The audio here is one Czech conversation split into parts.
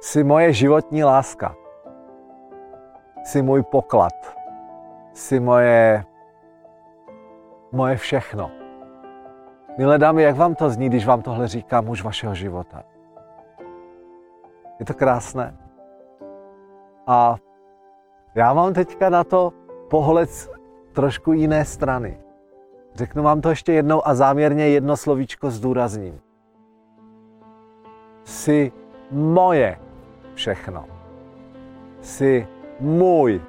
Jsi moje životní láska. Jsi můj poklad. Jsi moje, moje všechno. Milé dámy, jak vám to zní, když vám tohle říká muž vašeho života? Je to krásné? A já mám teďka na to pohled trošku jiné strany. Řeknu vám to ještě jednou a záměrně jedno slovíčko zdůrazním. Jsi moje všechno. Jsi můj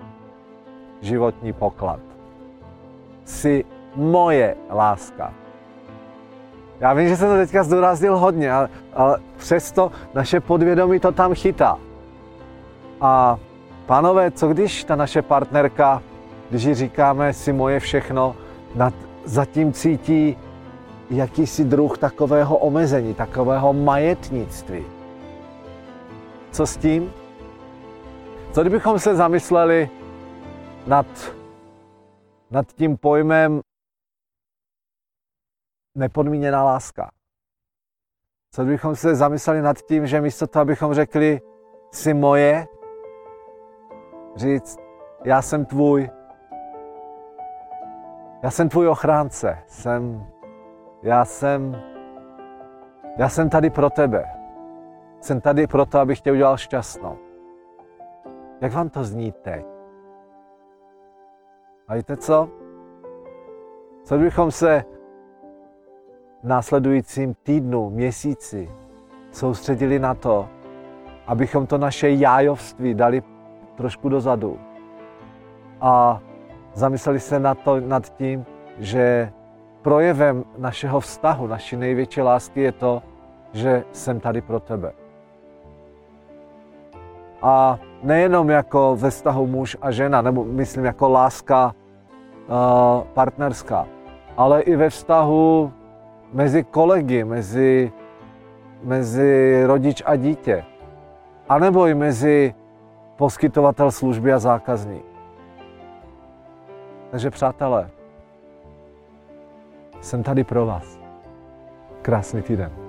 životní poklad. Jsi moje láska. Já vím, že jsem to teďka zdůraznil hodně, ale, ale přesto naše podvědomí to tam chytá. A pánové, co když ta naše partnerka, když jí říkáme si moje všechno, nad, zatím cítí jakýsi druh takového omezení, takového majetnictví. Co s tím? Co kdybychom se zamysleli nad, nad tím pojmem nepodmíněná láska? Co kdybychom se zamysleli nad tím, že místo toho, abychom řekli jsi moje, říct já jsem tvůj, já jsem tvůj ochránce, jsem, já jsem, já jsem tady pro tebe. Jsem tady proto, abych tě udělal šťastnou. Jak vám to zní teď? A víte co? Co kdybychom se v následujícím týdnu, měsíci soustředili na to, abychom to naše jájovství dali trošku dozadu a zamysleli se nad, to, nad tím, že projevem našeho vztahu, naší největší lásky je to, že jsem tady pro tebe. A nejenom jako ve vztahu muž a žena, nebo myslím jako láska uh, partnerská, ale i ve vztahu mezi kolegy, mezi, mezi rodič a dítě. A nebo i mezi poskytovatel služby a zákazník. Takže přátelé, jsem tady pro vás. Krásný týden.